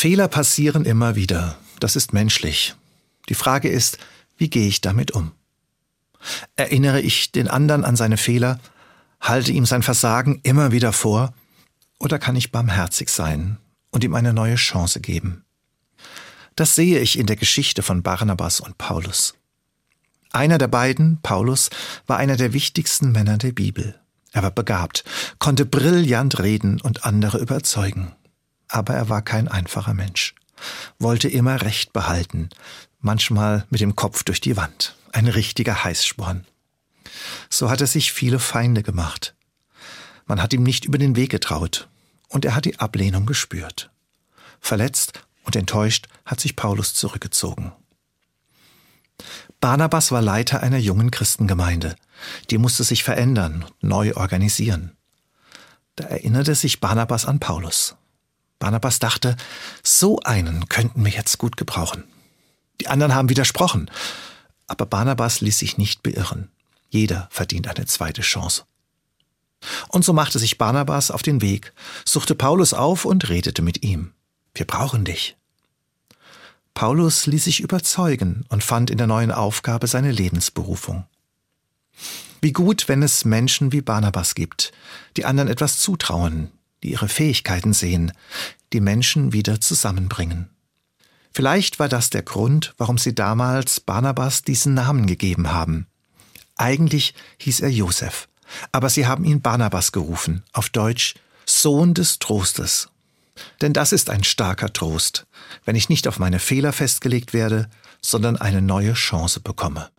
Fehler passieren immer wieder. Das ist menschlich. Die Frage ist, wie gehe ich damit um? Erinnere ich den anderen an seine Fehler, halte ihm sein Versagen immer wieder vor, oder kann ich barmherzig sein und ihm eine neue Chance geben? Das sehe ich in der Geschichte von Barnabas und Paulus. Einer der beiden, Paulus, war einer der wichtigsten Männer der Bibel. Er war begabt, konnte brillant reden und andere überzeugen aber er war kein einfacher Mensch, wollte immer Recht behalten, manchmal mit dem Kopf durch die Wand, ein richtiger Heißsporn. So hat er sich viele Feinde gemacht. Man hat ihm nicht über den Weg getraut, und er hat die Ablehnung gespürt. Verletzt und enttäuscht hat sich Paulus zurückgezogen. Barnabas war Leiter einer jungen Christengemeinde. Die musste sich verändern und neu organisieren. Da erinnerte sich Barnabas an Paulus. Barnabas dachte, so einen könnten wir jetzt gut gebrauchen. Die anderen haben widersprochen, aber Barnabas ließ sich nicht beirren. Jeder verdient eine zweite Chance. Und so machte sich Barnabas auf den Weg, suchte Paulus auf und redete mit ihm. Wir brauchen dich. Paulus ließ sich überzeugen und fand in der neuen Aufgabe seine Lebensberufung. Wie gut, wenn es Menschen wie Barnabas gibt, die anderen etwas zutrauen, die ihre Fähigkeiten sehen, die Menschen wieder zusammenbringen. Vielleicht war das der Grund, warum sie damals Barnabas diesen Namen gegeben haben. Eigentlich hieß er Josef, aber sie haben ihn Barnabas gerufen, auf Deutsch Sohn des Trostes. Denn das ist ein starker Trost, wenn ich nicht auf meine Fehler festgelegt werde, sondern eine neue Chance bekomme.